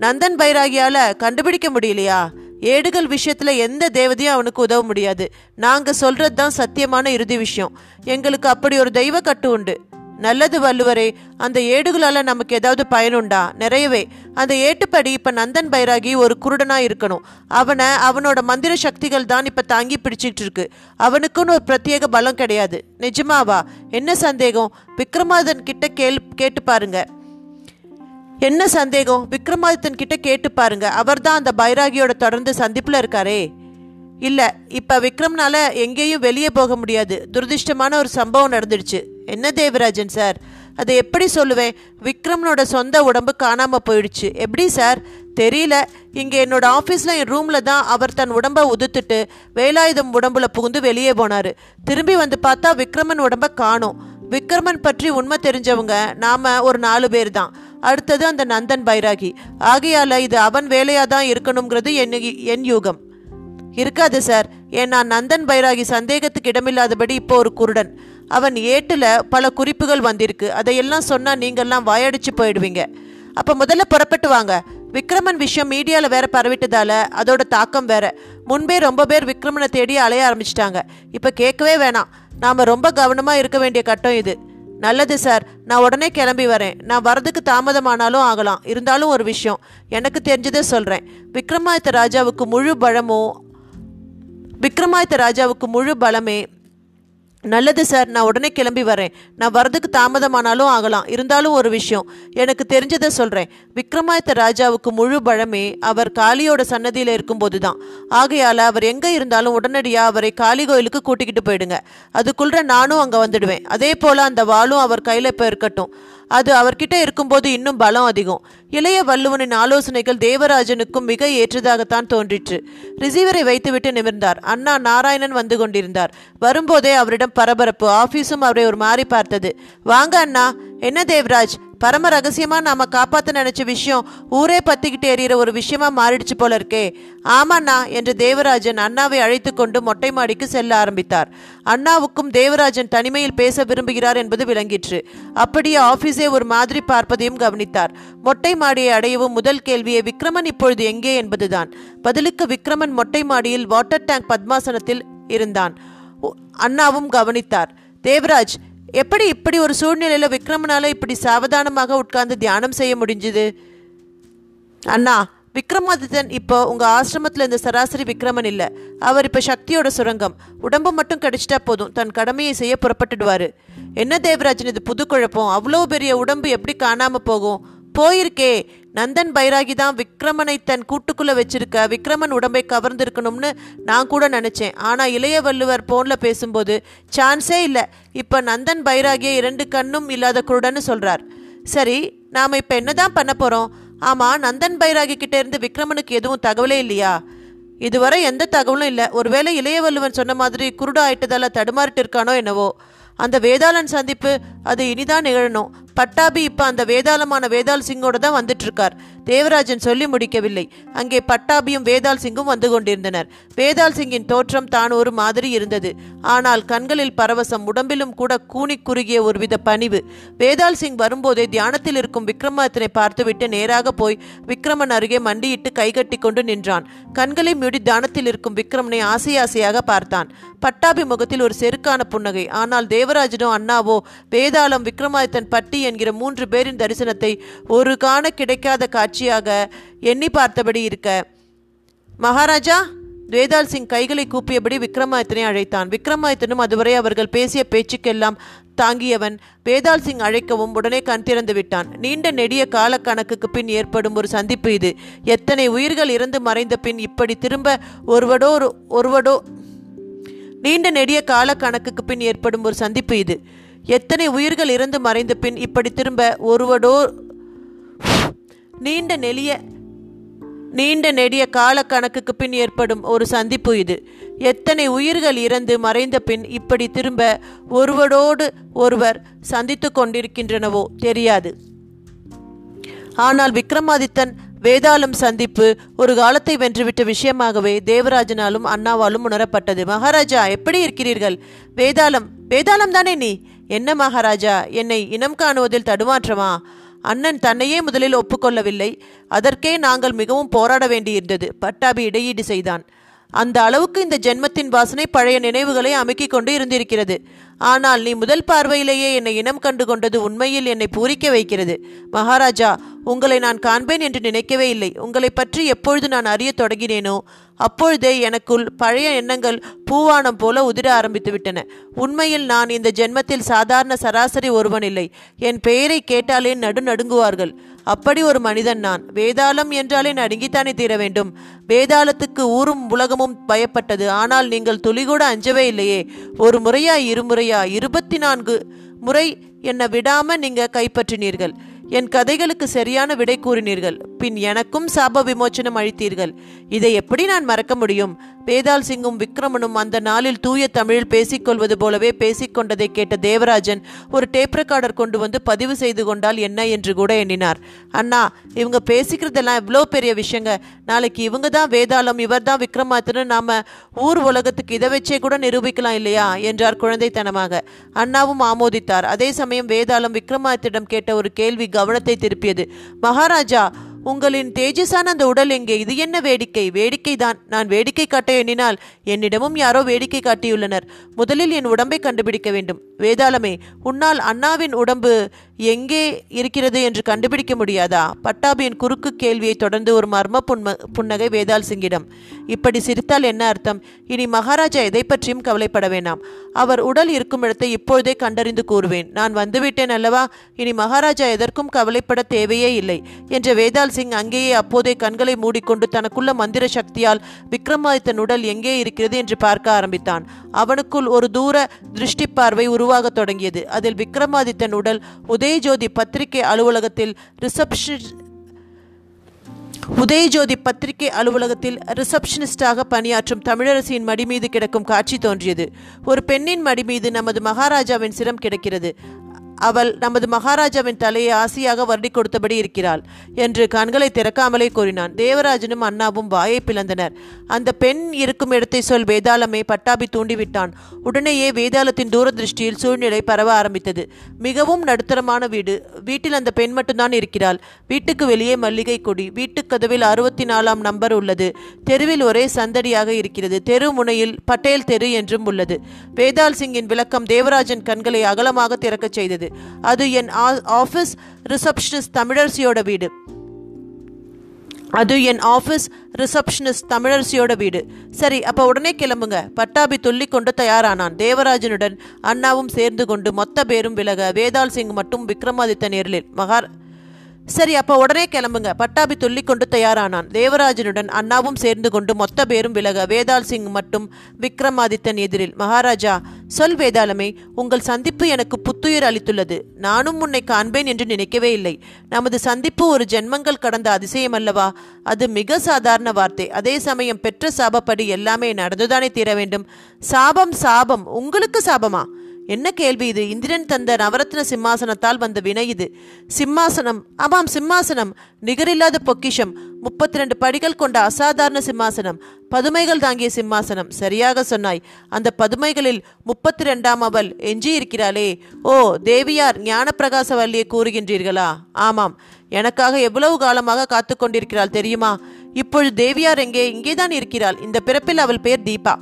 நந்தன் பைராகியால் கண்டுபிடிக்க முடியலையா? ஏடுகள் விஷயத்தில் எந்த தேவதையும் அவனுக்கு உதவ முடியாது. நாங்கள் சொல்கிறது தான் சத்தியமான இறுதி விஷயம். எங்களுக்கு அப்படி ஒரு தெய்வ கட்டு உண்டு. நல்லது வள்ளுவரே அந்த ஏடுகளால நமக்கு ஏதாவது பயனுண்டா நிறையவே. அந்த ஏட்டுப்படி இப்ப நந்தன் பைராகி ஒரு குருடனா இருக்கணும். அவனை அவனோட மந்திர சக்திகள் தான் இப்ப தாங்கி பிடிச்சிட்டு இருக்கு. அவனுக்குன்னு ஒரு பிரத்யேக பலம் கிடையாது. நிஜமாவா? என்ன சந்தேகம்? விக்ரமாதன் கிட்ட கேள் கேட்டு பாருங்க. என்ன சந்தேகம்? விக்ரமாதித்தன் கிட்ட கேட்டு பாருங்க. அவர்தான் அந்த பைராகியோட தொடர்ந்து சந்திப்புல இருக்காரே. இல்ல இப்ப விக்ரம்னால எங்கேயும் வெளியே போக முடியாது. துரதிருஷ்டமான ஒரு சம்பவம் நடந்துடுச்சு. என்ன தேவராஜன் சார்? அதை எப்படி சொல்லுவேன்? விக்ரமனோட சொந்த உடம்பு காணாமல் போயிடுச்சு. எப்படி சார்? தெரியல. இங்கே என்னோட ஆஃபீஸில் என் ரூமில் தான் அவர் தன் உடம்பை உதுத்துட்டு வேலாயுதம் உடம்புல புகுந்து வெளியே போனார். திரும்பி வந்து பார்த்தா விக்ரமன் உடம்பை காணும். விக்ரமன் பற்றி உண்மை தெரிஞ்சவங்க நாம் ஒரு நாலு பேர் தான். அடுத்தது அந்த நந்தன் பைராகி. ஆகையால் இது அவன் வேலையாக தான் இருக்கணுங்கிறது என் என் யூகம். இருக்காது சார். ஏன்னா நந்தன் பைராகி சந்தேகத்துக்கு இடமில்லாதபடி இப்போ ஒரு குருடன். அவன் ஏட்டில் பல குறிப்புகள் வந்திருக்கு. அதையெல்லாம் சொன்னால் நீங்கள்லாம் வாயடிச்சு போயிடுவீங்க. அப்போ முதல்ல புறப்பட்டு வாங்க. விக்ரமன் விஷயம் மீடியாவில் வேற பரவிட்டதால அதோட தாக்கம் வேற. முன்பே ரொம்ப பேர் விக்ரமனை தேடி அலைய ஆரம்பிச்சிட்டாங்க. இப்போ கேட்கவே வேணாம். நாம் ரொம்ப கவனமாக இருக்க வேண்டிய கட்டம் இது. நல்லது சார். நான் உடனே கிளம்பி வரேன். நான் வரதுக்கு தாமதமானாலும் ஆகலாம். இருந்தாலும் ஒரு விஷயம். எனக்கு தெரிஞ்சதை சொல்கிறேன் விக்ரமாதித்த ராஜாவுக்கு முழு பலமோ விக்ரமாதித்த ராஜாவுக்கு முழு பலமே நல்லது சார் நான் உடனே கிளம்பி வரேன். நான் வரதுக்கு தாமதமானாலும் ஆகலாம். இருந்தாலும் ஒரு விஷயம். எனக்கு தெரிஞ்சதை சொல்கிறேன் விக்ரமாதித்த ராஜாவுக்கு முழு பழமே அவர் காளியோட சன்னதியில் இருக்கும்போது தான் ஆகையால் அவர் எங்கே இருந்தாலும் உடனடியாக அவரை காளி கோயிலுக்கு கூட்டிக்கிட்டு போயிடுங்க. அதுக்குள்ள நானும் அங்கே வந்துடுவேன். அதே போல் அந்த வாளும் அவர் கையில் இப்போ இருக்கட்டும். அது அவர்கிட்ட இருக்கும்போது இன்னும் பலம் அதிகம். இளைய வள்ளுவனின் ஆலோசனைகள் தேவராஜனுக்கும் மிக ஏற்றதாகத்தான் தோன்றிற்று. ரிசீவரை வைத்துவிட்டு நிமிர்ந்தார். அண்ணா நாராயணன் வந்து கொண்டிருந்தார். வரும்போதே அவரிடம் பரபரப்பு ஆபீஸும் அவரை ஒரு மாறி பார்த்தது. வாங்க அண்ணா என்ன தேவராஜ்? பரம ரகசியமா நாம காப்பாத்த நினைச்ச விஷயம் ஊரே பத்திக்கிட்டு எறிகிற ஒரு விஷயமா மாறிடுச்சு போல இருக்கே. ஆமாண்ணா என்று தேவராஜன் அண்ணாவை அழைத்து கொண்டு மொட்டை மாடிக்கு செல்ல ஆரம்பித்தார். அண்ணாவுக்கும் தேவராஜன் தனிமையில் பேச விரும்புகிறார் என்பது விளங்கிற்று. அப்படியே ஆபீஸே ஒரு மாதிரி பார்ப்பதையும் கவனித்தார். மொட்டை மாடியை அடையவும் முதல் கேள்வியை விக்ரமன் இப்பொழுது எங்கே என்பதுதான். பதிலுக்கு விக்ரமன் மொட்டை மாடியில் வாட்டர் டேங்க் பத்மாசனத்தில் இருந்தான். அண்ணாவும் கவனித்தார். தேவராஜ் எப்படி இப்படி ஒரு சூழ்நிலையில் விக்ரமனால இப்படி சாவதானமாக உட்கார்ந்து தியானம் செய்ய முடிஞ்சுது? அண்ணா விக்ரமாதித்தன் இப்போ உங்கள் ஆசிரமத்தில் இந்த சராசரி விக்ரமன் இல்லை. அவர் இப்போ சக்தியோட சுரங்கம். உடம்பு மட்டும் கிடைச்சிட்டா போதும். தன் கடமையை செய்ய புறப்பட்டுடுவார். என்ன தேவராஜன் இது புது குழப்பம்? அவ்வளோ பெரிய உடம்பு எப்படி காணாமல் போகும்? போயிருக்கே. நந்தன் பைராகி தான் விக்ரமனை தன் கூட்டுக்குள்ள வச்சிருக்க விக்ரமன் உடம்பை கவர்ந்திருக்கணும்னு நான் கூட நினைச்சேன். ஆனா இளைய வள்ளுவர் போன்ல பேசும்போது சான்ஸே இல்லை. இப்ப நந்தன் பைராகியை இரண்டு கண்ணும் இல்லாத குருடன்னு சொல்றார். சரி நாம இப்ப என்னதான் பண்ண போறோம்? ஆமா நந்தன் பைராகி கிட்ட இருந்து விக்ரமனுக்கு எதுவும் தகவலே இல்லையா? இதுவரை எந்த தகவலும் இல்லை. ஒருவேளை இளையவல்லுவன் சொன்ன மாதிரி குருடா ஆயிட்டதால தடுமாறிட்டு இருக்கானோ என்னவோ. அந்த வேதாளன் சந்திப்பு அது இனிதான் நிகழணும். பட்டாபி இப்ப அந்த வேதாளமான வேதாள் சிங்கோட தான் வந்துட்டு இருக்கார் தேவராஜன் சொல்லி முடிக்கவில்லை. அங்கே பட்டாபியும் வேதாள் சிங்கும் வந்து கொண்டிருந்தனர். வேதாள் சிங்கின் தோற்றம் தான் ஒரு மாதிரி இருந்தது. ஆனால் கண்களில் பரவசம் உடம்பிலும் கூட கூனி குறுகிய ஒருவித பணிவு. வேதாள் சிங் வரும்போதே தியானத்தில் இருக்கும் விக்ரமாதித்தனை பார்த்துவிட்டு நேராக போய் விக்ரமன் அருகே மண்டியிட்டு கைகட்டி கொண்டு நின்றான். கண்களை மூடி தியானத்தில் இருக்கும் விக்ரமனை ஆசை ஆசையாக பார்த்தான். பட்டாபி முகத்தில் ஒரு செருக்கான புன்னகை. ஆனால் தேவராஜனோ அண்ணாவோ வேதாளம் விக்ரமாதித்தன் பட்டி என்கிற மூன்று பேரின் தரிசனத்தை ஒரு காண கிடைக்காத காட்சியாக எண்ணி பார்த்தபடி இருக்க. மகாராஜா வேதால் சிங் கைகளை கூப்பியபடி விக்ரமாதித்தனை அழைத்தான். விக்ரமாதித்தனும் அதுவரை அவர்கள் பேசிய பேச்சுக்கெல்லாம் தாங்கியவன் வேதால் சிங் அழைக்கவும் உடனே கண் திறந்து விட்டான். நீண்ட நெடிய காலக்கணக்குக்கு பின் ஏற்படும் ஒரு சந்திப்பு இது. எத்தனை உயிர்கள் இறந்து மறைந்த பின் இப்படி திரும்ப ஒருவடோ ஒரு- ஒருவடோ நீண்ட நெடிய கால கணக்குக்கு பின் ஏற்படும் ஒரு சந்திப்பு இது. எத்தனை உயிர்கள் இறந்து மறைந்த பின் இப்படி திரும்ப ஒருவடோ நீண்ட நெளிய நீண்ட நெடிய கால கணக்குக்கு பின் ஏற்படும் ஒரு சந்திப்பு இது. எத்தனை உயிர்கள் இறந்து மறைந்த பின் இப்படி திரும்ப ஒருவரோடு ஒருவர் சந்தித்து கொண்டிருக்கின்றனவோ தெரியாது. ஆனால் விக்ரமாதித்தன் வேதாளம் சந்திப்பு ஒரு காலத்தை வென்றுவிட்ட விஷயமாகவே தேவராஜனாலும் அண்ணாவாலும் உணரப்பட்டது. மகாராஜா எப்படி இருக்கிறீர்கள்? வேதாளம் வேதாளம் தானே நீ? என்ன மகாராஜா என்னை இனம் காணுவதில் தடுமாற்றமா? அண்ணன் தன்னையே முதலில் ஒப்புக்கொள்ளவில்லை. அதற்கே நாங்கள் மிகவும் போராட வேண்டியிருந்தது. பட்டாபி இடையீடு செய்தான். அந்த அளவுக்கு இந்த ஜென்மத்தின் வாசனை பழைய நினைவுகளை அமைக்கிக் கொண்டு இருந்திருக்கிறது. ஆனால் நீ முதல் பார்வையிலேயே என்னை இனம் கண்டு கொண்டது உண்மையில் என்னை பூரிக்க வைக்கிறது. மகாராஜா உங்களை நான் காண்பேன் என்று நினைக்கவே இல்லை. உங்களை பற்றி எப்பொழுது நான் அறியத் தொடங்கினேனோ அப்பொழுதே எனக்குள் பழைய எண்ணங்கள் பூவானம் போல உதிர ஆரம்பித்து விட்டன உண்மையில் நான் இந்த ஜென்மத்தில் சாதாரண சராசரி ஒருவன் இல்லை. என் பெயரை கேட்டாலே நடு நடுங்குவார்கள். அப்படி ஒரு மனிதன் நான். வேதாளம் என்றாலே நடுங்கித்தானே தீர வேண்டும். வேதாளத்துக்கு ஊரும் உலகமும் பயப்பட்டது. ஆனால் நீங்கள் துளிகூட அஞ்சவே இல்லையே. ஒரு முறையா இருமுறையா இருபத்தி நான்கு முறை என்னை விடாம நீங்க கைப்பற்றினீர்கள். என் கதைகளுக்கு சரியான விடை கூறினீர்கள். பின் எனக்கும் சாப விமோச்சனம் அளித்தீர்கள். இதை எப்படி நான் மறக்க முடியும்? வேதால் சிங்கும் விக்ரமனும் அந்த நாளில் தூய தமிழில் பேசிக்கொள்வது போலவே பேசிக்கொண்டதை கேட்ட தேவராஜன் ஒரு டேப் ரெக்கார்டர் கொண்டு வந்து பதிவு செய்து கொண்டால் என்ன என்று கூட எண்ணினார். அண்ணா இவங்க பேசிக்கிறதெல்லாம் இவ்வளோ பெரிய விஷயங்க. நாளைக்கு இவங்க தான் வேதாளம் இவர் தான் விக்ரமாதித்தன்னு நாம ஊர் உலகத்துக்கு இதை வச்சே கூட நிரூபிக்கலாம் இல்லையா? என்றார் குழந்தைத்தனமாக. அண்ணாவும் ஆமோதித்தார். அதே சமயம் வேதாளம் விக்ரமாத்திடம் கேட்ட ஒரு கேள்வி கவனத்தை திருப்பியது. மகாராஜா உங்களின் தேஜஸான அந்த உடல் எங்கே? இது என்ன வேடிக்கை? வேடிக்கை தான் நான் வேடிக்கை காட்ட எண்ணினால் என்னிடமும் யாரோ வேடிக்கை காட்டியுள்ளனர். முதலில் என் உடம்பை கண்டுபிடிக்க வேண்டும். வேதாளமே உன்னால் அண்ணாவின் உடம்பு எங்கே இருக்கிறது என்று கண்டுபிடிக்க முடியாதா? பட்டாபியின் குறுக்கு கேள்வியை தொடர்ந்து ஒரு மர்ம புன்ம புன்னகை வேதாள் சிங்கிடம். இப்படி சிரித்தால் என்ன அர்த்தம்? இனி மகாராஜா எதை பற்றியும் கவலைப்பட வேண்டாம். அவர் உடல் இருக்கும் இடத்தை இப்பொழுதே கண்டறிந்து கூறுவேன். நான் வந்துவிட்டேன் அல்லவா? இனி மகாராஜா எதற்கும் கவலைப்பட தேவையே இல்லை என்ற வேதாள் சிங் அங்கேயே அப்போதே கண்களை மூடிக்கொண்டு தனக்குள்ள மந்திர சக்தியால் விக்ரமாதித்தன் உடல் எங்கே இருக்கிறது என்று பார்க்க ஆரம்பித்தான். அவனுக்குள் ஒரு தூர திருஷ்டி பார்வை உருவாகத் தொடங்கியது. அதில் விக்ரமாதித்தன் உடல் உதயஜோதி பத்திரிகை அலுவலகத்தில் ரிசப்ஷன் உதயஜோதி பத்திரிகை அலுவலகத்தில் ரிசப்ஷனிஸ்டாக பணியாற்றும் தமிழரசியின் மடி மீது கிடக்கும் காட்சி தோன்றியது. ஒரு பெண்ணின் மடி மீது நமது மகாராஜாவின் சிரம் கிடக்கிறது. அவள் நமது மகாராஜாவின் தலையை ஆசையாக வருடி கொடுத்தபடி இருக்கிறாள் என்று கண்களை திறக்காமலே கூறினான். தேவராஜனும் அண்ணாவும் வாயை பிளந்தனர். அந்த பெண் இருக்கும் இடத்தை சொல் வேதாளமே பட்டாபி தூண்டிவிட்டான். உடனேயே வேதாளத்தின் தூரதிருஷ்டியில் சூழ்நிலை பரவ ஆரம்பித்தது. மிகவும் நடுத்தரமான வீடு. வீட்டில் அந்த பெண் மட்டும்தான் இருக்கிறாள். வீட்டுக்கு வெளியே மல்லிகை கொடி வீட்டுக் கதவில் அறுபத்தி நாலாம் நம்பர் உள்ளது. தெருவில் ஒரே சந்தடியாக இருக்கிறது. தெரு முனையில் பட்டேல் தெரு என்றும் உள்ளது. வேதாள் சிங்கின் விளக்கம் தேவராஜன் கண்களை அகலமாக திறக்கச் செய்தது. அது என் ஆஃபீஸ் ரிசப்ஷனிஸ்ட் தமிழரசியோட வீடு. அது என் ஆஃபீஸ் ரிசப்ஷனிஸ்ட் தமிழரசியோட வீடு. சரி அப்போ உடனே கிளம்புங்க. பட்டாபி துள்ளி கொண்டு தயாரானான். தேவராஜனுடன் அண்ணாவும் சேர்ந்து கொண்டு மொத்த பேரும் விலக வேதாள் சிங் மட்டும் விக்ரமாதித்த நேரில் மகார் சரி அப்போ உடனே கிளம்புங்க. பட்டாபி துள்ளிக்கொண்டு தயாரானான். தேவராஜனுடன் அண்ணாவும் சேர்ந்து கொண்டு மொத்த பேரும் விலக வேதாள் சிங் மட்டும் விக்ரமாதித்தன் எதிரில். மகாராஜா சொல் வேதாளமே உங்கள் சந்திப்பு எனக்கு புத்துயிர் அளித்துள்ளது. நானும் உன்னை காண்பேன் என்று நினைக்கவே இல்லை. நமது சந்திப்பு ஒரு ஜென்மங்கள் கடந்த அதிசயம் அல்லவா? அது மிக சாதாரண வார்த்தை. அதே சமயம் பெற்ற சாபப்படி எல்லாமே நடந்துதானே தீர வேண்டும். சாபம் சாபம். உங்களுக்கு சாபமா? என்ன கேள்வி இது? இந்திரன் தந்த நவரத்ன சிம்மாசனத்தால் வந்த வினை இது. சிம்மாசனம் ஆமாம் சிம்மாசனம். நிகரில்லாத பொக்கிஷம். முப்பத்தி ரெண்டு படிகள் கொண்ட அசாதாரண சிம்மாசனம். பதுமைகள் தாங்கிய சிம்மாசனம். சரியாக சொன்னாய். அந்த பதுமைகளில் முப்பத்தி ரெண்டாம் அவள் எஞ்சி இருக்கிறாளே ஓ தேவியார் ஞானப்பிரகாச வள்ளியை கூறுகின்றீர்களா? ஆமாம். எனக்காக எவ்வளவு காலமாக காத்து கொண்டிருக்கிறாள் தெரியுமா? இப்பொழுது தேவியார் எங்கே? இங்கேதான் இருக்கிறாள். இந்த பிறப்பில் அவள் பேர் தீபா.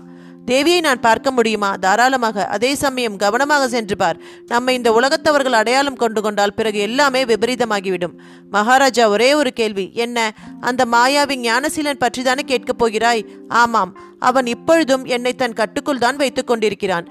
தேவியை நான் பார்க்க முடியுமா? தாராளமாக. அதே சமயம் கவனமாக சென்று பார். நம்மை இந்த உலகத்தவர்கள் அடையாளம் கொண்டு கொண்டால் பிறகு எல்லாமே விபரீதமாகிவிடும். மகாராஜா ஒரே ஒரு கேள்வி. என்ன? அந்த மாயாவின் ஞானசீலன் பற்றி தானே கேட்கப் போகிறாய்? ஆமாம். அவன் இப்பொழுதும் என்னை தன் கட்டுக்குள் தான் வைத்துக் கொண்டிருக்கிறான்.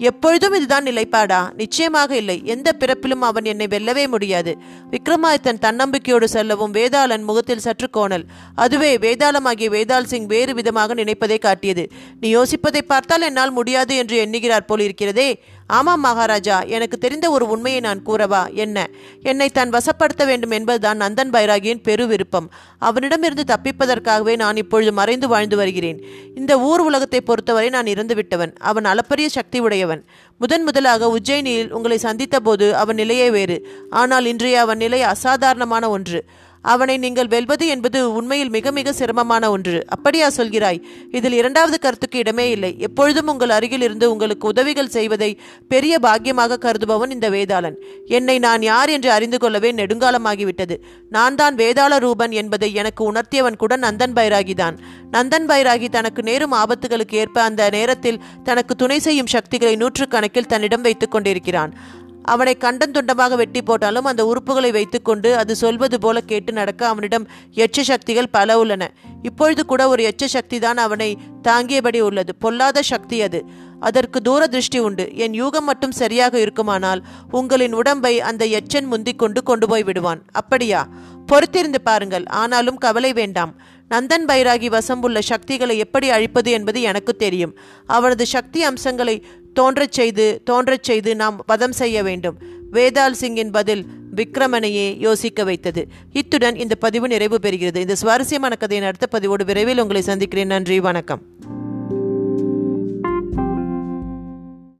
எப்பொழுதும் இதுதான் நிலைப்பாடா? நிச்சயமாக இல்லை. எந்த பிறப்பிலும் அவன் என்னை வெல்லவே முடியாது. விக்ரமாதித்தன் தன்னம்பிக்கையோடு செல்லவும் வேதாளன் முகத்தில் சற்று கோணல். அதுவே வேதாளமாகிய வேதாள் சிங் வேறு விதமாக நினைப்பதை காட்டியது. நீ யோசிப்பதை பார்த்தால் என்னால் முடியாது என்று எண்ணுகிறார் போல் இருக்கிறதே ஆமாம் மகாராஜா எனக்கு தெரிந்த ஒரு உண்மையை நான் கூறவா? என்ன? என்னை தான் வசப்படுத்த வேண்டும் என்பதுதான் நந்தன் பைராகியின் பெரு விருப்பம். அவனிடமிருந்து தப்பிப்பதற்காகவே நான் இப்பொழுது மறைந்து வாழ்ந்து வருகிறேன். இந்த ஊர் உலகத்தை பொறுத்தவரை நான் இறந்துவிட்டவன் அவன் அளப்பரிய சக்தி உடையவன் முதன் முதலாக உஜ்ஜயினியில் உங்களை சந்தித்த போது அவன் நிலையே வேறு. ஆனால் இன்றைய அவன் நிலை அசாதாரணமான ஒன்று. அவனை நீங்கள் வெல்வது என்பது உண்மையில் மிக மிக சிரமமான ஒன்று. அப்படியா சொல்கிறாய்? இதில் இரண்டாவது கருத்துக்கு இடமே இல்லை. எப்பொழுதும் உங்கள் அருகில் இருந்து உங்களுக்கு உதவிகள் செய்வதை பெரிய பாக்கியமாக கருதுபவன் இந்த வேதாளன். என்னை நான் யார் என்று அறிந்து கொள்ளவே நெடுங்காலமாகிவிட்டது. நான் தான் வேதாள ரூபன் என்பதை எனக்கு உணர்த்தியவன் கூட நந்தன் பைராகிதான். நந்தன் பைராகி தனக்கு நேரும் ஆபத்துகளுக்கு ஏற்ப அந்த நேரத்தில் தனக்கு துணை செய்யும் சக்திகளை நூற்றுக்கணக்கில் தன்னிடம் வைத்துக் கொண்டிருக்கிறான். அவனை கண்டன் துண்டமாக வெட்டி போட்டாலும் அந்த உறுப்புகளை வைத்துக்கொண்டு அது சொல்வது போல கேட்டு நடக்க அவனிடம் எச்ச சக்திகள் பல உள்ளன. இப்பொழுது கூட ஒரு எச்ச சக்தி தான் அவனை தாங்கியபடி உள்ளது. பொல்லாத சக்தி அது. அதற்கு தூர திருஷ்டி உண்டு. என் யூகம் மட்டும் சரியாக இருக்குமானால் உங்களின் உடம்பை அந்த எச்சன் முந்திக் கொண்டு கொண்டு போய் விடுவான். அப்படியா? பொறுத்திருந்து பாருங்கள். ஆனாலும் கவலை வேண்டாம். நந்தன் பைராகி வசம்புள்ள சக்திகளை எப்படி அழிப்பது என்பது எனக்கு தெரியும். அவனது சக்தி அம்சங்களை தோன்றச் செய்து தோன்றச் செய்து நாம் வதம் செய்ய வேண்டும். வேதால் சிங்கின் பதில் விக்ரமனையே யோசிக்க வைத்தது. இத்துடன் இந்த பதிவு நிறைவு பெறுகிறது. இந்த சுவாரஸ்யமான கதையின் அடுத்த பதிவோடு விரைவில் உங்களை சந்திக்கிறேன். நன்றி வணக்கம்.